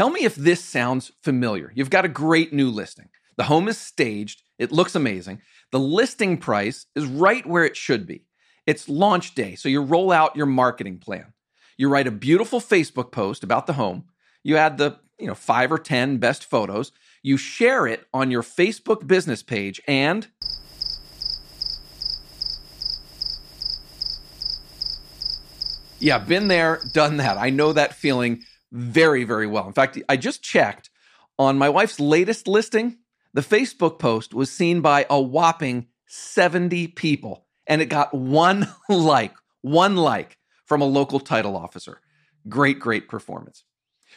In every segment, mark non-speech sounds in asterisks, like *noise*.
Tell me if this sounds familiar. You've got a great new listing. The home is staged, it looks amazing. The listing price is right where it should be. It's launch day, so you roll out your marketing plan. You write a beautiful Facebook post about the home. You add the, you know, 5 or 10 best photos. You share it on your Facebook business page and Yeah, been there, done that. I know that feeling very, very well. In fact, I just checked on my wife's latest listing. The Facebook post was seen by a whopping 70 people, and it got one *laughs* like, one like from a local title officer. Great, great performance.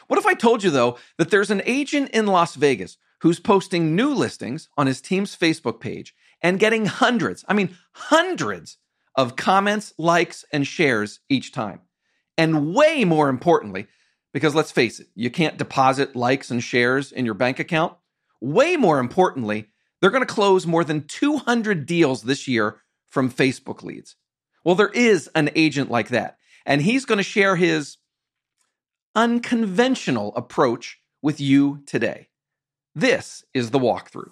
What if I told you, though, that there's an agent in Las Vegas who's posting new listings on his team's Facebook page and getting hundreds, I mean, hundreds of comments, likes, and shares each time. And way more importantly, because let's face it, you can't deposit likes and shares in your bank account. Way more importantly, they're going to close more than 200 deals this year from Facebook leads. Well, there is an agent like that, and he's going to share his unconventional approach with you today. This is the walkthrough.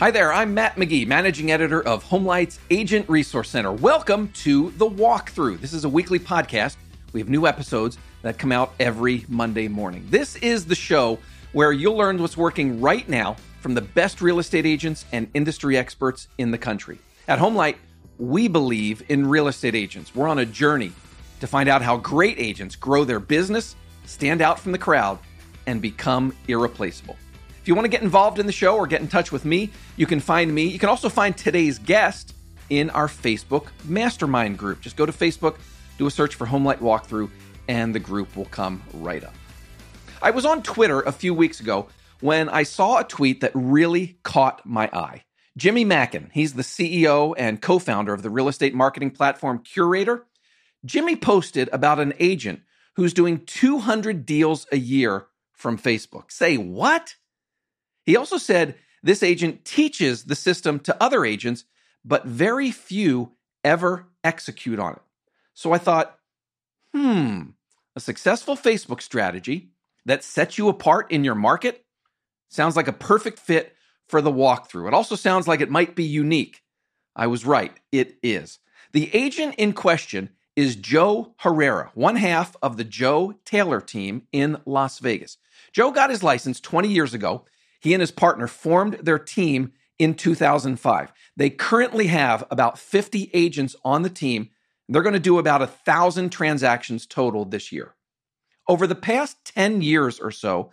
Hi there, I'm Matt McGee, managing editor of Homelight's Agent Resource Center. Welcome to The Walkthrough. This is a weekly podcast. We have new episodes that come out every Monday morning. This is the show where you'll learn what's working right now from the best real estate agents and industry experts in the country. At Homelight, we believe in real estate agents. We're on a journey to find out how great agents grow their business, stand out from the crowd, and become irreplaceable. You want to get involved in the show or get in touch with me, you can find me. You can also find today's guest in our Facebook mastermind group. Just go to Facebook, do a search for Homelight Walkthrough, and the group will come right up. I was on Twitter a few weeks ago when I saw a tweet that really caught my eye. Jimmy Mackin, he's the CEO and co founder of the real estate marketing platform Curaytor. Jimmy posted about an agent who's doing 200 deals a year from Facebook. Say what? He also said this agent teaches the system to other agents, but very few ever execute on it. So I thought, hmm, a successful Facebook strategy that sets you apart in your market sounds like a perfect fit for the walkthrough. It also sounds like it might be unique. I was right, it is. The agent in question is Joe Herrera, one half of the Joe Taylor team in Las Vegas. Joe got his license 20 years ago he and his partner formed their team in 2005. They currently have about 50 agents on the team. They're going to do about a thousand transactions total this year. Over the past 10 years or so,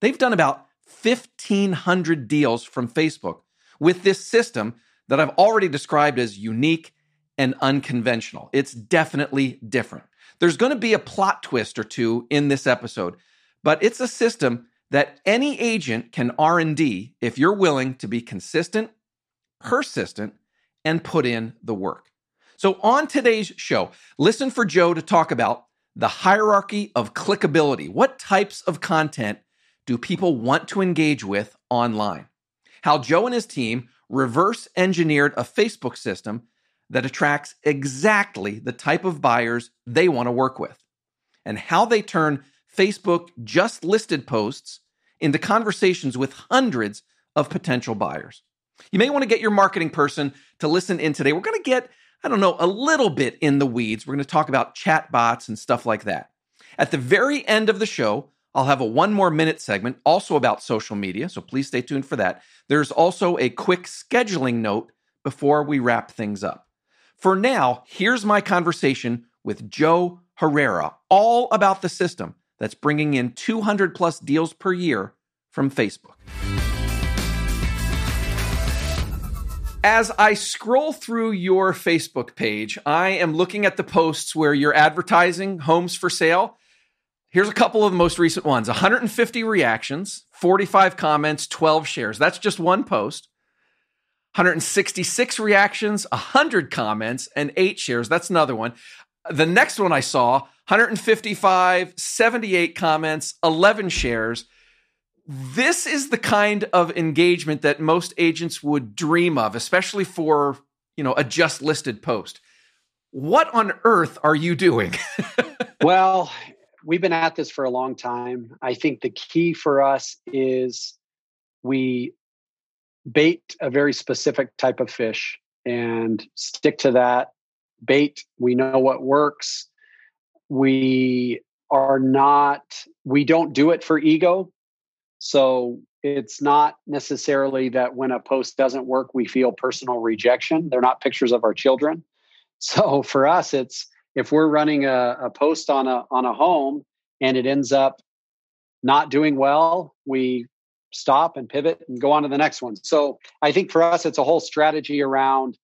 they've done about 1,500 deals from Facebook with this system that I've already described as unique and unconventional. It's definitely different. There's going to be a plot twist or two in this episode, but it's a system that any agent can R&D if you're willing to be consistent, persistent, and put in the work. So on today's show, listen for Joe to talk about the hierarchy of clickability. What types of content do people want to engage with online? How Joe and his team reverse engineered a Facebook system that attracts exactly the type of buyers they want to work with, and how they turn Facebook just listed posts into conversations with hundreds of potential buyers. You may want to get your marketing person to listen in today. We're going to get, I don't know, a little bit in the weeds. We're going to talk about chat bots and stuff like that. At the very end of the show, I'll have a one more minute segment also about social media, so please stay tuned for that. There's also a quick scheduling note before we wrap things up. For now, here's my conversation with Joe Herrera, all about the system that's bringing in 200 plus deals per year from Facebook. As I scroll through your Facebook page, I am looking at the posts where you're advertising homes for sale. Here's a couple of the most recent ones 150 reactions, 45 comments, 12 shares. That's just one post. 166 reactions, 100 comments, and 8 shares. That's another one. The next one I saw 155, 78 comments, 11 shares. This is the kind of engagement that most agents would dream of, especially for, you know, a just listed post. What on earth are you doing? *laughs* well, we've been at this for a long time. I think the key for us is we bait a very specific type of fish and stick to that bait. We know what works. We are not, we don't do it for ego. So it's not necessarily that when a post doesn't work, we feel personal rejection. They're not pictures of our children. *laughs* So for us, it's if we're running a, a post on a on a home and it ends up not doing well, we stop and pivot and go on to the next one. So I think for us, it's a whole strategy around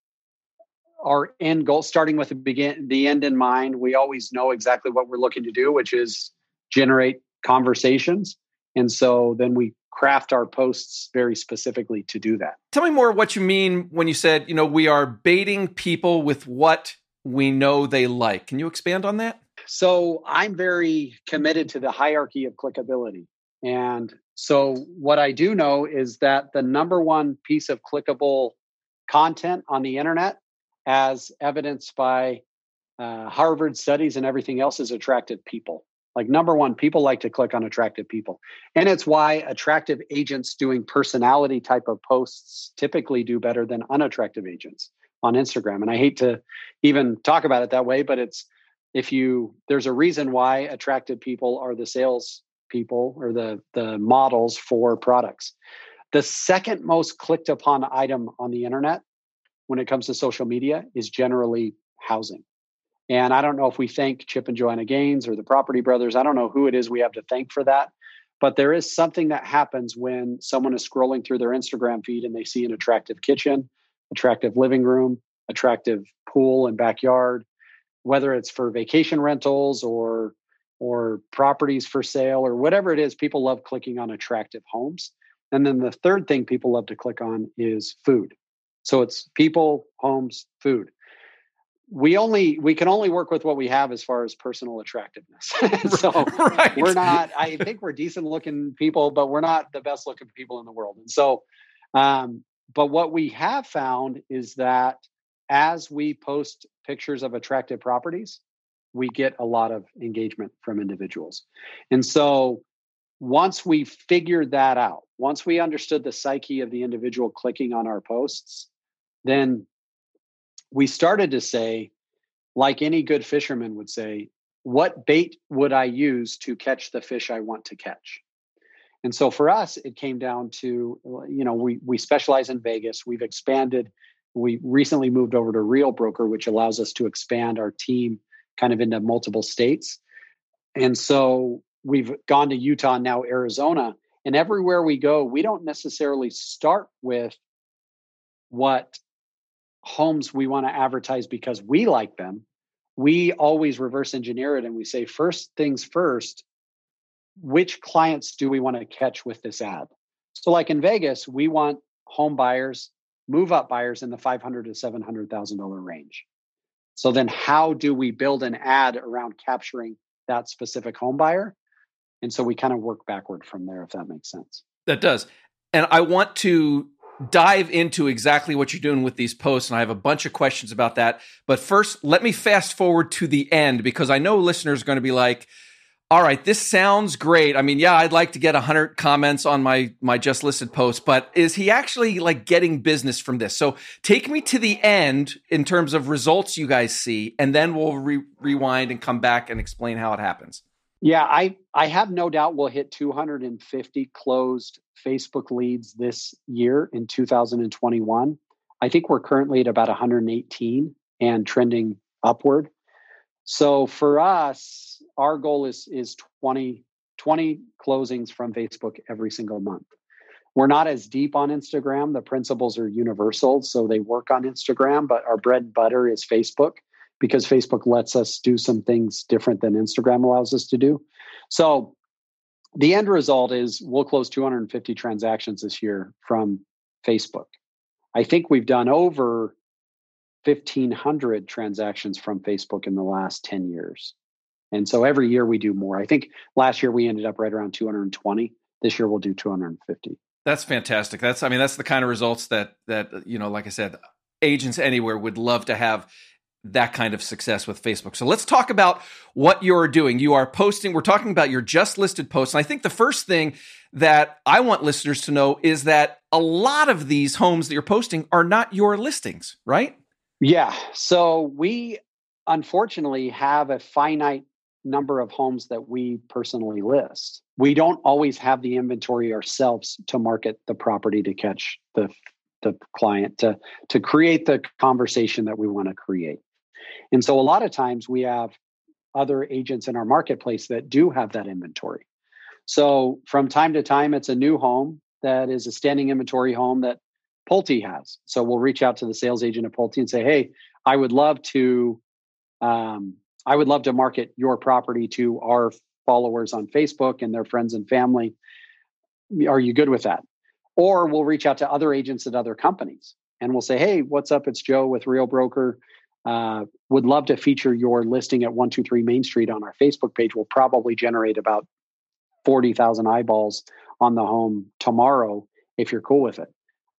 our end goal, starting with the begin the end in mind. We always know exactly what we're looking to do, which is generate conversations. And so then we craft our posts very specifically to do that. Tell me more what you mean when you said, you know, we are baiting people with what we know they like. Can you expand on that? So I'm very committed to the hierarchy of clickability. And so what I do know is that the number one piece of clickable content on the internet, as evidenced by uh, Harvard studies and everything else, is attractive people. Like number one, people like to click on attractive people. And it's why attractive agents doing personality type of posts typically do better than unattractive agents on Instagram. And I hate to even talk about it that way, but it's if you there's a reason why attractive people are the sales people or the the models for products. The second most clicked upon item on the internet when it comes to social media is generally housing. And I don't know if we thank Chip and Joanna Gaines or the Property Brothers. I don't know who it is we have to thank for that. But there is something that happens when someone is scrolling through their Instagram feed and they see an attractive kitchen, attractive living room, attractive pool and backyard, whether it's for vacation rentals or or properties for sale or whatever it is, people love clicking on attractive homes. And then the third thing people love to click on is food. So it's people, homes, food. We only we can only work with what we have as far as personal attractiveness. *laughs* So *laughs* right. we're not i think we're decent looking people but we're not the best looking people in the world. And so um, but what we have found is that as we post pictures of attractive properties we get a lot of engagement from individuals. And so once we figured that out once we understood the psyche of the individual clicking on our posts then we started to say, like any good fisherman would say, what bait would I use to catch the fish I want to catch? And so for us, it came down to, uh, you know, we we specialize in Vegas. We've expanded. We recently moved over to Real Broker, which allows us to expand our team kind of into multiple states. And so we've gone to Utah, now Arizona. And everywhere we go, we don't necessarily start with what homes we want to advertise because we like them, we always reverse engineer it and we say, first things first, which clients do we want to catch with this ad? So, like in Vegas, we want home buyers, move up buyers in the five hundred to seven hundred thousand dollar range. So then, how do we build an ad around capturing that specific home buyer? And so we kind of work backward from there, if that makes sense. That does. And I want to dive into exactly what you're doing with these posts, and I have a bunch of questions about that. But first, let me fast forward to the end because I know listeners are going to be like, all right, this sounds great. I mean, yeah, I'd like to get 100 comments on my my just listed post, but is he actually like getting business from this? So, take me to the end in terms of results you guys see and then we'll re- rewind and come back and explain how it happens. Yeah, I I have no doubt we'll hit 250 closed Facebook leads this year in 2021. I think we're currently at about 118 and trending upward. So for us, our goal is is 20 20 closings from Facebook every single month. We're not as deep on Instagram. The principles are universal, so they work on Instagram, but our bread and butter is Facebook because Facebook lets us do some things different than Instagram allows us to do. So the end result is we'll close 250 transactions this year from Facebook. I think we've done over 1500 transactions from Facebook in the last 10 years. And so every year we do more. I think last year we ended up right around 220. This year we'll do 250. That's fantastic. That's I mean that's the kind of results that that you know like I said agents anywhere would love to have that kind of success with Facebook. So let's talk about what you're doing. You are posting, we're talking about your just listed posts. And I think the first thing that I want listeners to know is that a lot of these homes that you're posting are not your listings, right? Yeah. So we unfortunately have a finite number of homes that we personally list. We don't always have the inventory ourselves to market the property to catch the the client to to create the conversation that we want to create. And so a lot of times we have other agents in our marketplace that do have that inventory. So from time to time it's a new home that is a standing inventory home that Pulte has. So we'll reach out to the sales agent at Pulte and say, "Hey, I would love to, um, I would love to market your property to our followers on Facebook and their friends and family. Are you good with that?" Or we'll reach out to other agents at other companies and we'll say, "Hey, what's up? It's Joe with Real Broker. Uh, would love to feature your listing at 123 Main Street on our Facebook page. We'll probably generate about 40,000 eyeballs on the home tomorrow if you're cool with it.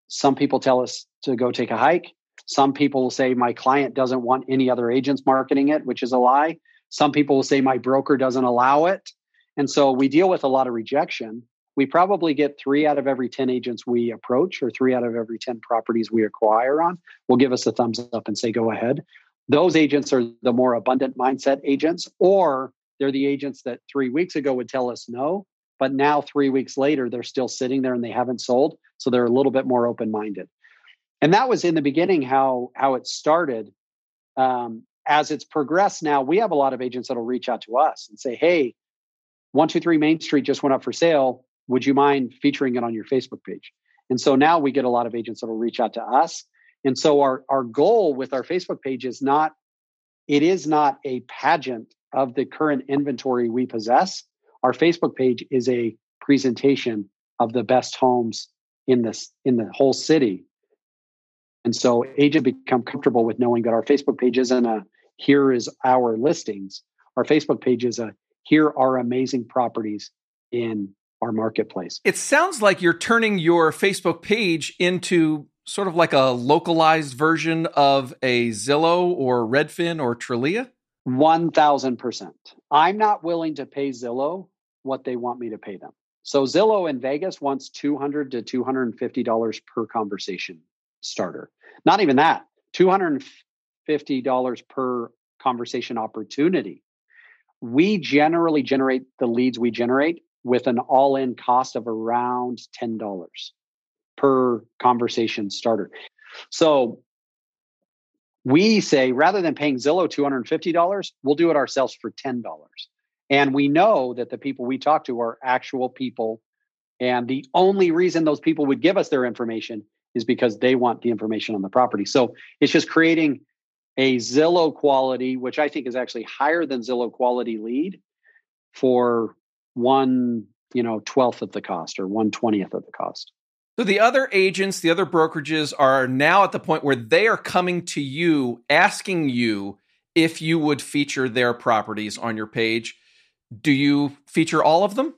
Some people tell us to go take a hike. Some people will say my client doesn't want any other agents marketing it, which is a lie. Some people will say my broker doesn't allow it. And so we deal with a lot of rejection. We probably get three out of every 10 agents we approach, or three out of every 10 properties we acquire on, will give us a thumbs up and say, go ahead. Those agents are the more abundant mindset agents, or they're the agents that three weeks ago would tell us no, but now three weeks later, they're still sitting there and they haven't sold. So they're a little bit more open minded. And that was in the beginning how, how it started. Um, as it's progressed now, we have a lot of agents that'll reach out to us and say, Hey, 123 Main Street just went up for sale. Would you mind featuring it on your Facebook page? And so now we get a lot of agents that'll reach out to us. And so our, our goal with our Facebook page is not, it is not a pageant of the current inventory we possess, our Facebook page is a presentation of the best homes in this in the whole city. And so agents become comfortable with knowing that our Facebook page isn't a here is our listings. Our Facebook page is a here are amazing properties in our marketplace. It sounds like you're turning your Facebook page into sort of like a localized version of a Zillow or Redfin or Trulia. 1000%. I'm not willing to pay Zillow what they want me to pay them. So Zillow in Vegas wants 200 to $250 per conversation starter. Not even that, $250 per conversation opportunity. We generally generate the leads we generate with an all in cost of around $10 per conversation starter. So we say rather than paying Zillow $250, we'll do it ourselves for $10. And we know that the people we talk to are actual people. And the only reason those people would give us their information is because they want the information on the property. So it's just creating a Zillow quality, which I think is actually higher than Zillow quality lead for one, you know, twelfth of the cost or one twentieth of the cost. So the other agents, the other brokerages are now at the point where they are coming to you asking you if you would feature their properties on your page. Do you feature all of them?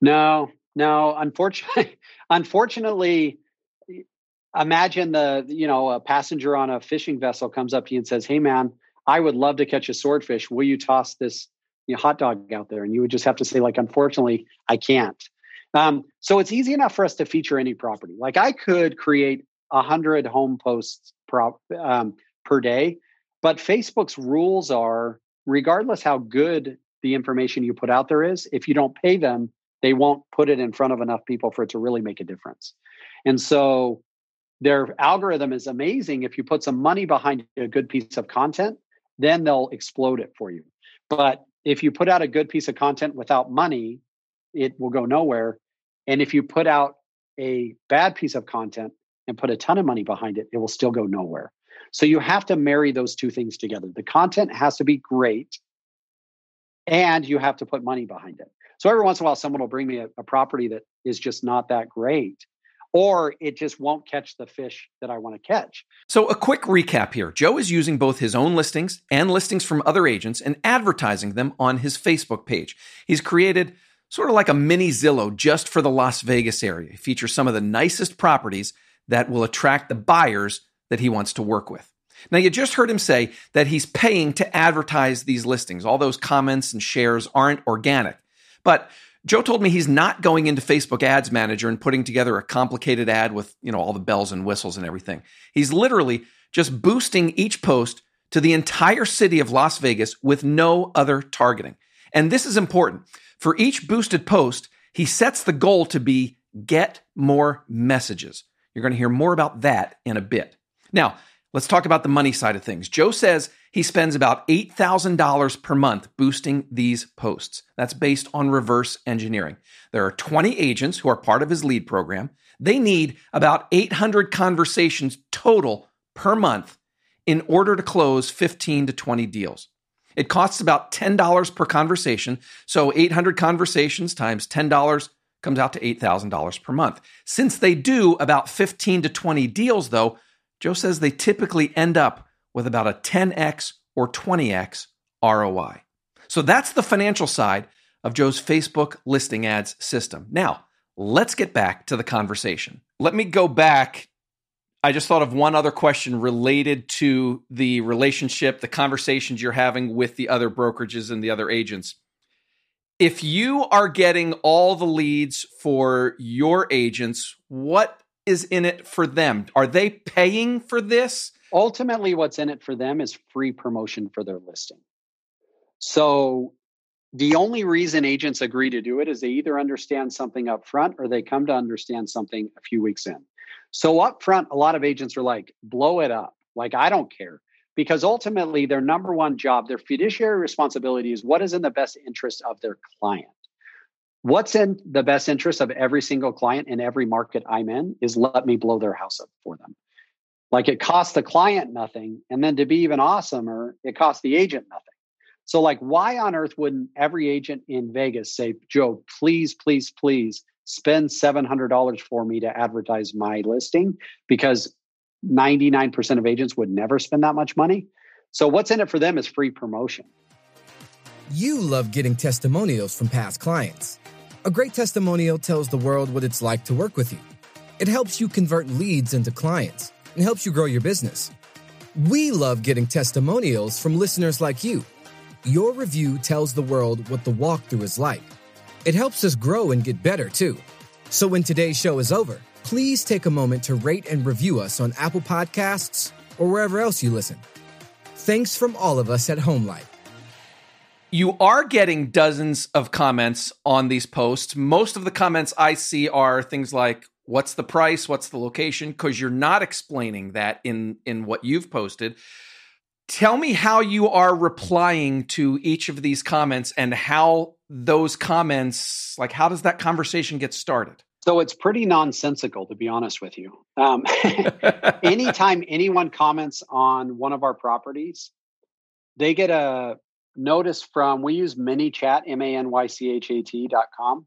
No, no. *laughs* Unfortunately, unfortunately, imagine the you know a passenger on a fishing vessel comes up to you and says, "Hey, man, I would love to catch a swordfish. Will you toss this you know, hot dog out there?" And you would just have to say, like, "Unfortunately, I can't." Um, so it's easy enough for us to feature any property. Like I could create a hundred home posts prop, um, per day, but Facebook's rules are, regardless how good the information you put out there is, if you don't pay them, they won't put it in front of enough people for it to really make a difference. And so their algorithm is amazing. If you put some money behind a good piece of content, then they'll explode it for you. But if you put out a good piece of content without money, it will go nowhere. And if you put out a bad piece of content and put a ton of money behind it, it will still go nowhere. So you have to marry those two things together. The content has to be great and you have to put money behind it. So every once in a while, someone will bring me a, a property that is just not that great or it just won't catch the fish that I want to catch. So, a quick recap here Joe is using both his own listings and listings from other agents and advertising them on his Facebook page. He's created sort of like a mini Zillow just for the Las Vegas area. It features some of the nicest properties that will attract the buyers that he wants to work with. Now, you just heard him say that he's paying to advertise these listings. All those comments and shares aren't organic. But Joe told me he's not going into Facebook Ads Manager and putting together a complicated ad with, you know, all the bells and whistles and everything. He's literally just boosting each post to the entire city of Las Vegas with no other targeting. And this is important. For each boosted post, he sets the goal to be get more messages. You're going to hear more about that in a bit. Now, let's talk about the money side of things. Joe says he spends about $8,000 per month boosting these posts. That's based on reverse engineering. There are 20 agents who are part of his lead program. They need about 800 conversations total per month in order to close 15 to 20 deals. It costs about $10 per conversation. So 800 conversations times $10 comes out to $8,000 per month. Since they do about 15 to 20 deals, though, Joe says they typically end up with about a 10x or 20x ROI. So that's the financial side of Joe's Facebook listing ads system. Now, let's get back to the conversation. Let me go back. I just thought of one other question related to the relationship, the conversations you're having with the other brokerages and the other agents if you are getting all the leads for your agents, what is in it for them? Are they paying for this? Ultimately, what's in it for them is free promotion for their listing. So the only reason agents agree to do it is they either understand something up front or they come to understand something a few weeks in. So up front, a lot of agents are like, blow it up. Like, I don't care because ultimately their number one job, their fiduciary responsibility is what is in the best interest of their client. What's in the best interest of every single client in every market I'm in is let me blow their house up for them. Like it costs the client nothing. And then to be even awesomer, it costs the agent nothing. So, like, why on earth wouldn't every agent in Vegas say, Joe, please, please, please spend $700 for me to advertise my listing? Because 99% of agents would never spend that much money. So what's in it for them is free promotion. You love getting testimonials from past clients. A great testimonial tells the world what it's like to work with you. It helps you convert leads into clients and helps you grow your business. We love getting testimonials from listeners like you. Your review tells the world what the walkthrough is like. It helps us grow and get better too. So when today's show is over, please take a moment to rate and review us on Apple Podcasts or wherever else you listen. Thanks from all of us at Homelight. You are getting dozens of comments on these posts. Most of the comments I see are things like, what's the price what's the location because you're not explaining that in in what you've posted tell me how you are replying to each of these comments and how those comments like how does that conversation get started so it's pretty nonsensical, to be honest with you. Um, *laughs* *laughs* anytime anyone comments on one of our properties, they get a notice from, we use ManyChat, M A N Y C H A T dot com.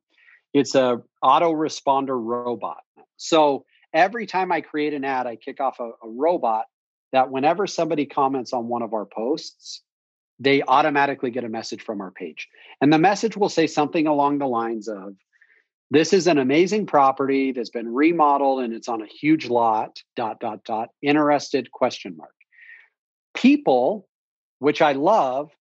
It's a autoresponder robot. So every time I create an ad, I kick off a, a robot that whenever somebody comments on one of our posts, they automatically get a message from our page. And the message will say something along the lines of, this is an amazing property that's been remodeled and it's on a huge lot dot dot dot interested question mark people which i love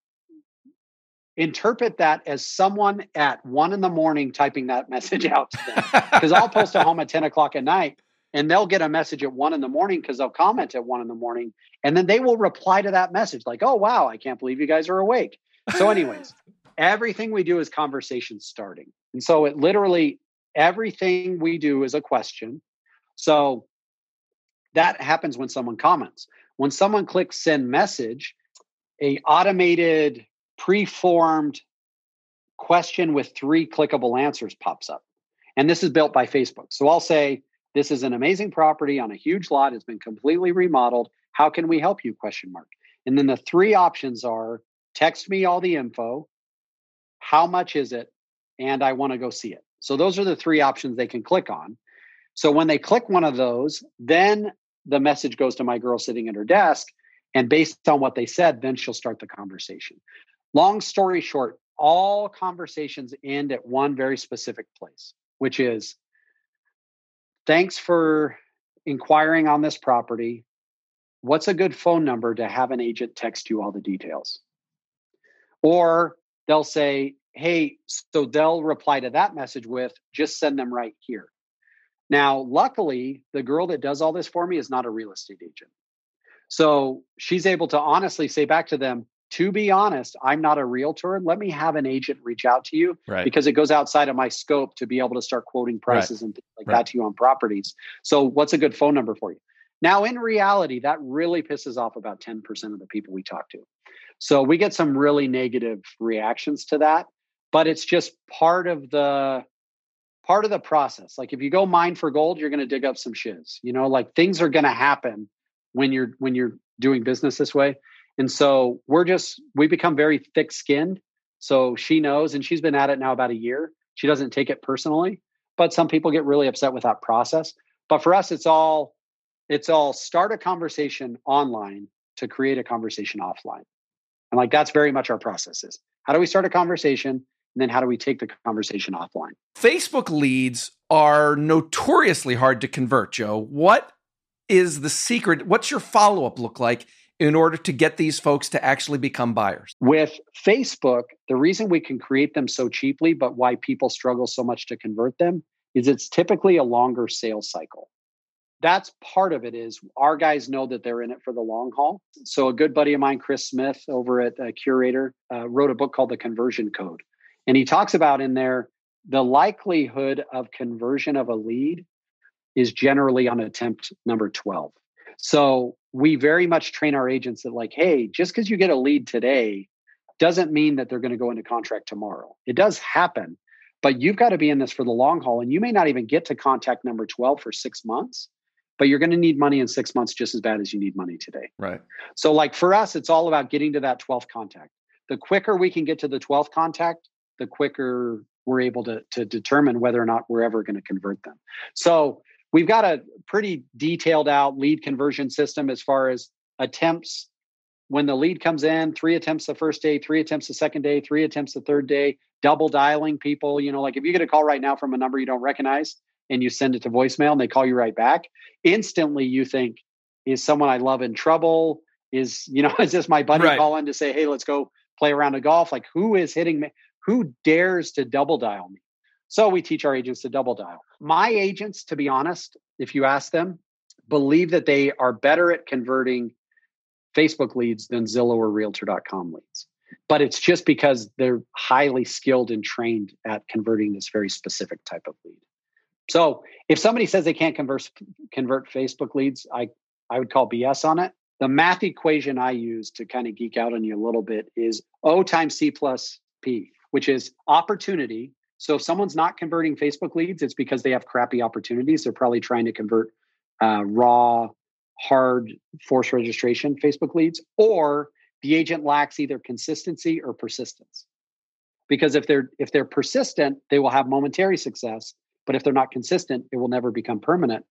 interpret that as someone at one in the morning typing that message out to them *laughs* because i'll post a home at 10 o'clock at night and they'll get a message at one in the morning because they'll comment at one in the morning and then they will reply to that message like oh wow i can't believe you guys are awake so anyways *laughs* everything we do is conversation starting and so it literally, everything we do is a question. So that happens when someone comments. When someone clicks send message, a automated pre-formed question with three clickable answers pops up. And this is built by Facebook. So I'll say, this is an amazing property on a huge lot. It's been completely remodeled. How can we help you? Question mark. And then the three options are text me all the info. How much is it? and I want to go see it. So those are the three options they can click on. So when they click one of those, then the message goes to my girl sitting at her desk. And based on what they said, then she'll start the conversation. Long story short, all conversations end at one very specific place, which is thanks for inquiring on this property. what's a good phone number to have an agent text you all the details? Or they'll say, hey, so they'll reply to that message with, just send them right here. Now, luckily, the girl that does all this for me is not a real estate agent. So she's able to honestly say back to them, to be honest, I'm not a realtor. Let me have an agent reach out to you right. because it goes outside of my scope to be able to start quoting prices right. and things like right. that to you on properties. So, what's a good phone number for you? Now, in reality, that really pisses off about 10% of the people we talk to. So, we get some really negative reactions to that, but it's just part of the part of the process. Like if you go mine for gold, you're going to dig up some shiz. You know, like things are going to happen when you're when you're doing business this way. And so we're just we become very thick skinned. So she knows, and she's been at it now about a year. She doesn't take it personally, but some people get really upset with that process. But for us, it's all it's all start a conversation online to create a conversation offline. And like that's very much our process is how do we start a conversation and then how do we take the conversation offline? Facebook leads are notoriously hard to convert, Joe. What is the secret? What's your follow up look like in order to get these folks to actually become buyers? With Facebook, the reason we can create them so cheaply, but why people struggle so much to convert them is it's typically a longer sales cycle. That's part of it is our guys know that they're in it for the long haul. So a good buddy of mine, Chris Smith over at uh, Curaytor, uh, wrote a book called The Conversion Code. And he talks about in there the likelihood of conversion of a lead is generally on attempt number 12. So we very much train our agents that, like, hey, just because you get a lead today doesn't mean that they're going to go into contract tomorrow. It does happen, but you've got to be in this for the long haul. And you may not even get to contact number 12 for six months, but you're going to need money in six months just as bad as you need money today. Right. So, like for us, it's all about getting to that 12th contact. The quicker we can get to the 12th contact, the quicker we're able to, to determine whether or not we're ever going to convert them. So we've got a pretty detailed out lead conversion system as far as attempts. When the lead comes in three attempts the first day three attempts the second day three attempts the third day double dialing people. You know like if you get a call right now from a number you don't recognize and you send it to voicemail and they call you right back instantly you think is someone i love in trouble? Is you know *laughs* is this my buddy right. calling to say hey let's go play around a golf like who is hitting me? Who dares to double dial me? So we teach our agents to double dial. My agents, to be honest, if you ask them, believe that they are better at converting Facebook leads than Zillow or Realtor.com leads. But it's just because they're highly skilled and trained at converting this very specific type of lead. So if somebody says they can't converse, convert Facebook leads, I, I would call BS on it. The math equation I use to kind of geek out on you a little bit is O times C plus P which is opportunity. So if someone's not converting Facebook leads, it's because they have crappy opportunities. They're probably trying to convert uh, raw, hard force registration Facebook leads, or the agent lacks either consistency or persistence. Because if they're if they're persistent, they will have momentary success. But if they're not consistent, it will never become permanent.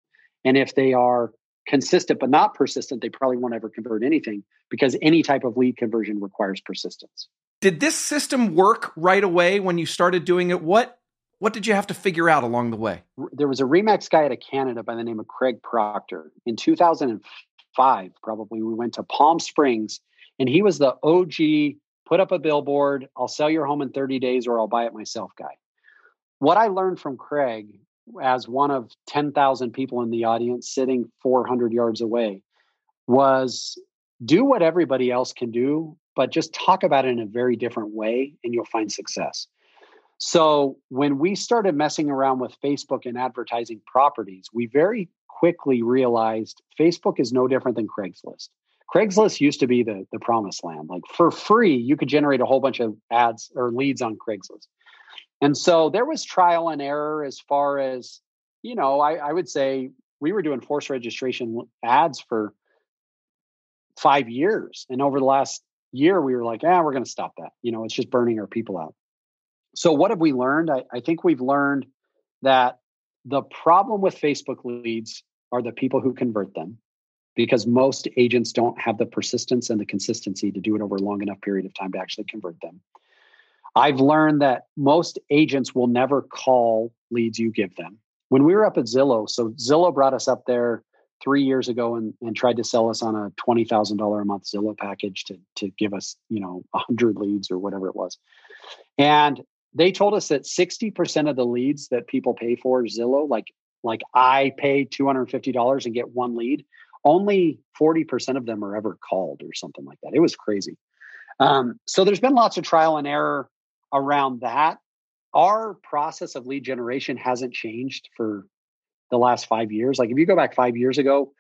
And if they are consistent but not persistent, they probably won't ever convert anything because any type of lead conversion requires persistence. Did this system work right away when you started doing it? What what did you have to figure out along the way? There was a Remax guy out of Canada by the name of Craig Proctor. In 2005, probably, we went to Palm Springs, and he was the OG put up a billboard, I'll sell your home in 30 days or I'll buy it myself guy. What I learned from Craig as one of 10,000 people in the audience sitting 400 yards away was do what everybody else can do but just talk about it in a very different way and you'll find success. So, when we started messing around with Facebook and advertising properties, we very quickly realized Facebook is no different than Craigslist. Craigslist used to be the, the promised land. Like for free, you could generate a whole bunch of ads or leads on Craigslist. And so there was trial and error as far as, you know, I, I would say we were doing force registration ads for five years. And over the last year we were like, ah, we're going to stop that. You know, it's just burning our people out. So what have we learned? I, I think we've learned that the problem with Facebook leads are the people who convert them because most agents don't have the persistence and the consistency to do it over a long enough period of time to actually convert them. I've learned that most agents will never call leads you give them. When we were up at Zillow, so Zillow brought us up there three years ago and, and tried to sell us on a twenty thousand dollar a month Zillow package to to give us you know a hundred leads or whatever it was, and they told us that sixty percent of the leads that people pay for Zillow, like like I pay two hundred fifty dollars and get one lead, only forty percent of them are ever called or something like that. It was crazy. Um, so there's been lots of trial and error around that. Our process of lead generation hasn't changed for the last five years. Like if you go back five years ago,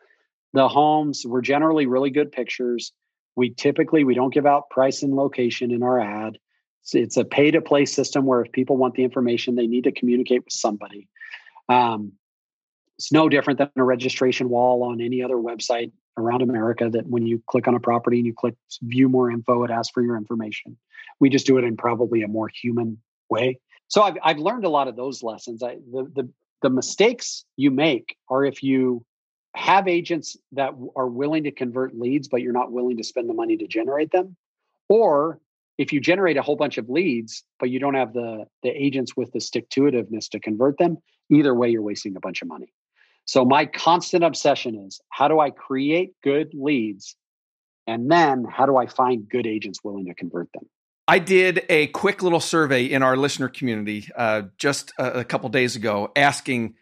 the homes were generally really good pictures. We typically we don't give out price and location in our ad. It's, it's a pay to play system where if people want the information, they need to communicate with somebody. Um, it's no different than a registration wall on any other website around America that when you click on a property and you click view more info, it asks for your information. We just do it in probably a more human way. So I've, I've learned a lot of those lessons. I, the, the, the mistakes you make are if you have agents that are willing to convert leads, but you're not willing to spend the money to generate them. Or if you generate a whole bunch of leads, but you don't have the, the agents with the stick to itiveness to convert them, either way, you're wasting a bunch of money. So my constant obsession is how do I create good leads? And then how do I find good agents willing to convert them? I did a quick little survey in our listener community uh, just a, a couple days ago asking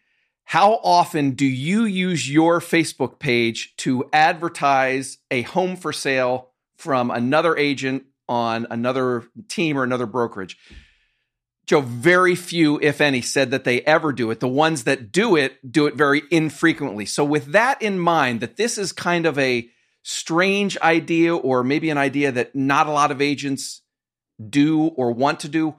how often do you use your Facebook page to advertise a home for sale from another agent on another team or another brokerage? Joe, very few, if any, said that they ever do it. The ones that do it do it very infrequently. So, with that in mind, that this is kind of a strange idea or maybe an idea that not a lot of agents do or want to do,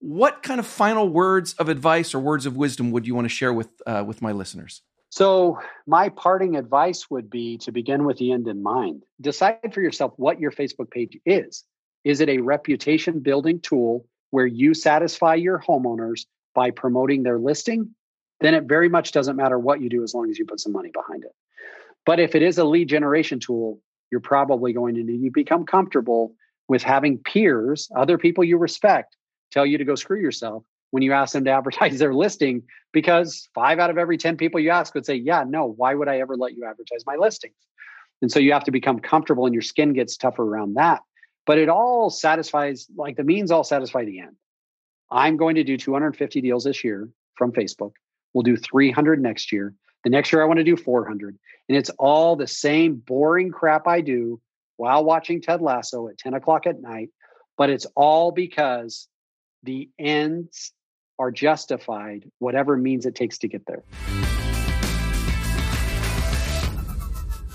what kind of final words of advice or words of wisdom would you want to share with uh, with my listeners? So, my parting advice would be to begin with the end in mind. Decide for yourself what your Facebook page is. Is it a reputation building tool where you satisfy your homeowners by promoting their listing, then it very much doesn't matter what you do as long as you put some money behind it. But if it is a lead generation tool, you're probably going to need to become comfortable with having peers, other people you respect, tell you to go screw yourself when you ask them to *laughs* advertise their listing because five out of every 10 people you ask would say, Yeah, no, why would I ever let you advertise my listings? And so you have to become comfortable and your skin gets tougher around that. But it all satisfies like the means all satisfy the end. I'm going to do 250 deals this year from facebook. We'll do 300 next year. The next year i want to do 400 and it's all the same boring crap i do while watching ted lasso at 10 o'clock at night but it's all because the ends are justified whatever means it takes to get there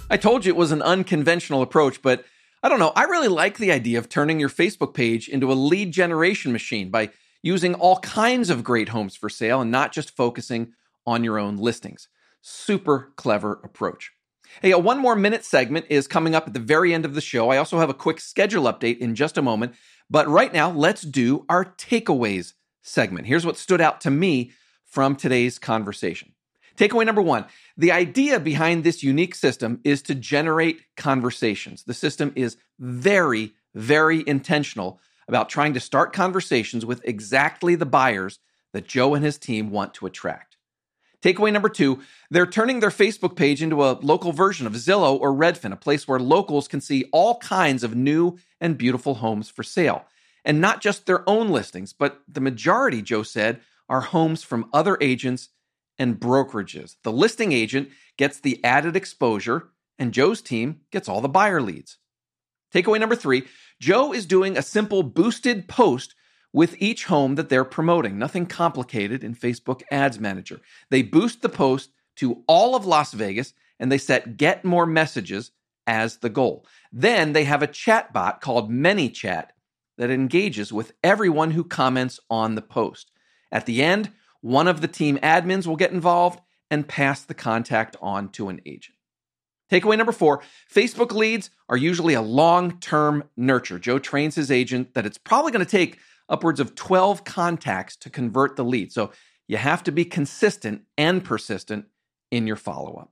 I told you it was an unconventional approach, but I don't know. I really like the idea of turning your Facebook page into a lead generation machine by using all kinds of great homes for sale and not just focusing on your own listings. Super clever approach. Hey, a one more minute segment is coming up at the very end of the show. I also have a quick schedule update in just a moment. But right now, let's do our takeaways segment. Here's what stood out to me from today's conversation. Takeaway number one the idea behind this unique system is to generate conversations. The system is very, very intentional about trying to start conversations with exactly the buyers that Joe and his team want to attract. Takeaway number two they're turning their Facebook page into a local version of Zillow or Redfin, a place where locals can see all kinds of new and beautiful homes for sale. And not just their own listings, but the majority, Joe said, are homes from other agents and brokerages. The listing agent gets the added exposure, and Joe's team gets all the buyer leads. Takeaway number three Joe is doing a simple boosted post with each home that they're promoting. Nothing complicated in Facebook Ads Manager. They boost the post to all of Las Vegas and they set get more messages as the goal. Then they have a chat bot called ManyChat that engages with everyone who comments on the post. At the end, one of the team admins will get involved and pass the contact on to an agent. Takeaway number four Facebook leads are usually a long term nurture. Joe trains his agent that it's probably going to take upwards of 12 contacts to convert the lead. So you have to be consistent and persistent in your follow up.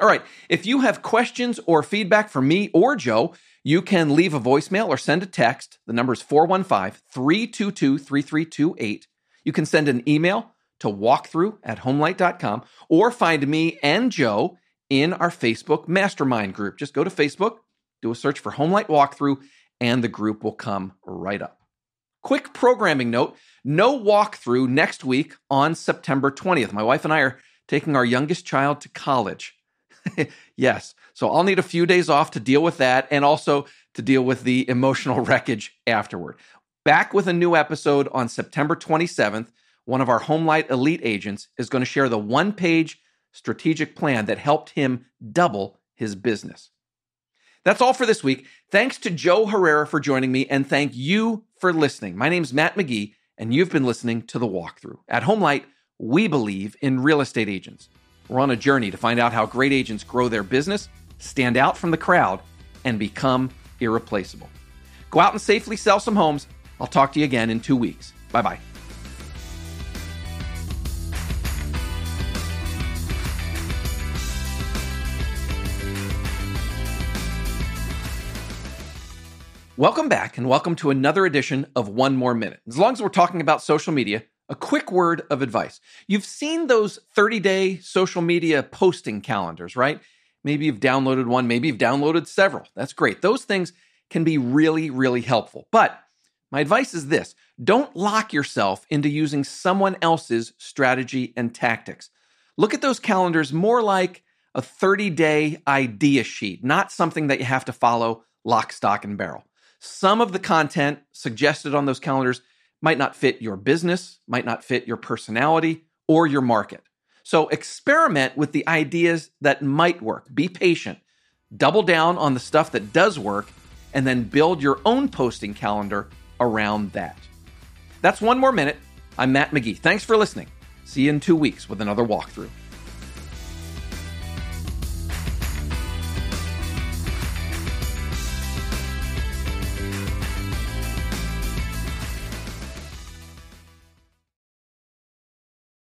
All right, if you have questions or feedback for me or Joe, you can leave a voicemail or send a text. The number is 415 322 3328. You can send an email to walkthrough at homelight.com or find me and Joe in our Facebook mastermind group. Just go to Facebook, do a search for Homelight Walkthrough, and the group will come right up. Quick programming note no walkthrough next week on September 20th. My wife and I are taking our youngest child to college. *laughs* yes, so I'll need a few days off to deal with that and also to deal with the emotional *laughs* wreckage afterward. Back with a new episode on September 27th. One of our Homelight Elite agents is going to share the one page strategic plan that helped him double his business. That's all for this week. Thanks to Joe Herrera for joining me, and thank you for listening. My name's Matt McGee, and you've been listening to The Walkthrough. At HomeLight, we believe in real estate agents. We're on a journey to find out how great agents grow their business, stand out from the crowd, and become irreplaceable. Go out and safely sell some homes. I'll talk to you again in two weeks. Bye bye. Welcome back and welcome to another edition of One More Minute. As long as we're talking about social media, a quick word of advice. You've seen those 30 day social media posting calendars, right? Maybe you've downloaded one, maybe you've downloaded several. That's great. Those things can be really, really helpful. But my advice is this don't lock yourself into using someone else's strategy and tactics. Look at those calendars more like a 30 day idea sheet, not something that you have to follow lock, stock, and barrel. Some of the content suggested on those calendars might not fit your business, might not fit your personality or your market. So experiment with the ideas that might work. Be patient. Double down on the stuff that does work and then build your own posting calendar around that. That's one more minute. I'm Matt McGee. Thanks for listening. See you in two weeks with another walkthrough.